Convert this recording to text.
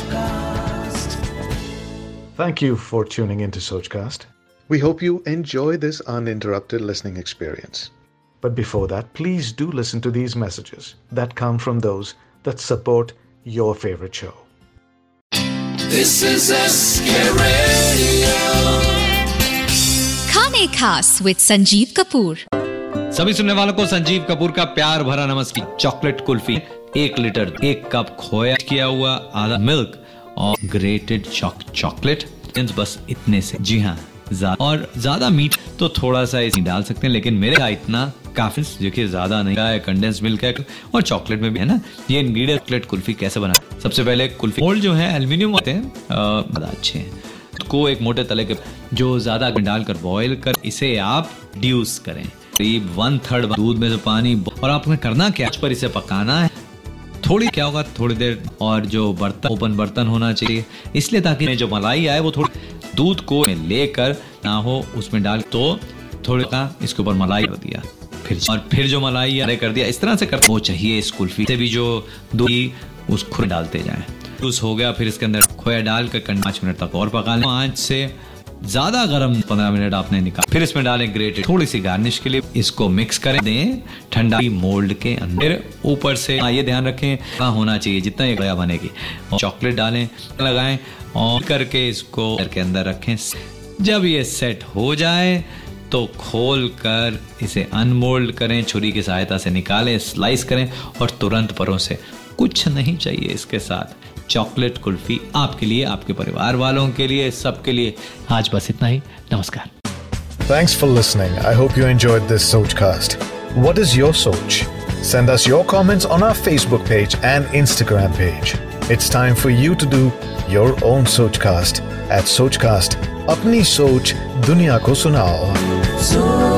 Sochcast. Thank you for tuning into Sochcast. We hope you enjoy this uninterrupted listening experience. But before that, please do listen to these messages that come from those that support your favorite show. This is SK Radio. खाने खास with Sanjeev Kapoor सभी सुनने वालों को संजीव कपूर का प्यार भरा नमस्कार चॉकलेट कुल्फी एक लीटर एक कप खोया किया हुआ आधा मिल्क और ग्रेटेड चॉक चॉकलेट। बस इतने से। जी हाँ और ज़्यादा मीठ तो थोड़ा सा इसमें डाल सकते हैं, लेकिन मेरे का इतना काफ़ी देखिए, ज़्यादा नहीं। है कंडेंस मिल्क है और चॉकलेट में भी है ना? ये इंग्रेडिएंट चॉकलेट कुल्फी कैसे बना? सबसे पहले कुल्फी मोल्ड जो है एल्यूमिनियम होते हैं बड़ा अच्छे हैं। को एक मोटे तले के जो ज़्यादा डालकर बॉईल कर, इसे आप ड्यूस करें। करीब वन थर्ड दूध में से पानी, और आपने करना क्या? पर इसे पकाना है। थोड़ी क्या होगा, थोड़ी देर और जो बर्तन, ओपन बर्तन होना चाहिए। इसलिए ताकि जो मलाई आए, वो थोड़ी दूध को लेकर ना हो, उसमें डाल तो थोड़ा का इसके ऊपर मलाई कर दिया। फिर और फिर जो मलाई अरे कर दिया, इस तरह से कर, वो चाहिए इस कुल्फी से भी जो दूध उस खुद डालते जाए। हो गया, फिर इसके अंदर खोया डाल कर पाँच मिनट तक और पका लें। आँच से ज़्यादा गर्म पंद्रह मिनट आपने निकाल फिर इसमें डालें ग्रेटेड थोड़ी सी गार्निश के लिए इसको मिक्स करें। दें ठंडा मोल्ड के अंदर। ऊपर से आ, ये ध्यान रखें हाँ होना चाहिए जितना ये गया बनेगी। चॉकलेट डालें लगाएँ और करके इसको के अंदर रखें। जब ये सेट हो जाए तो खोल कर इसे अनमोल्ड करें, छुरी की सहायता से निकालें, स्लाइस करें और तुरंत परों से कुछ नहीं चाहिए इसके साथ। चॉकलेट कुल्फी आपके लिए, आपके परिवार वालों के लिए, सबके लिए। आज बस इतना ही। नमस्कार। Thanks for listening I hope you enjoy this Soch Cast what is your soch send us your comments on our Facebook page and Instagram page it's time for you to do your own Soch Cast at Soch Cast अपनी सोच दुनिया को सुनाओ So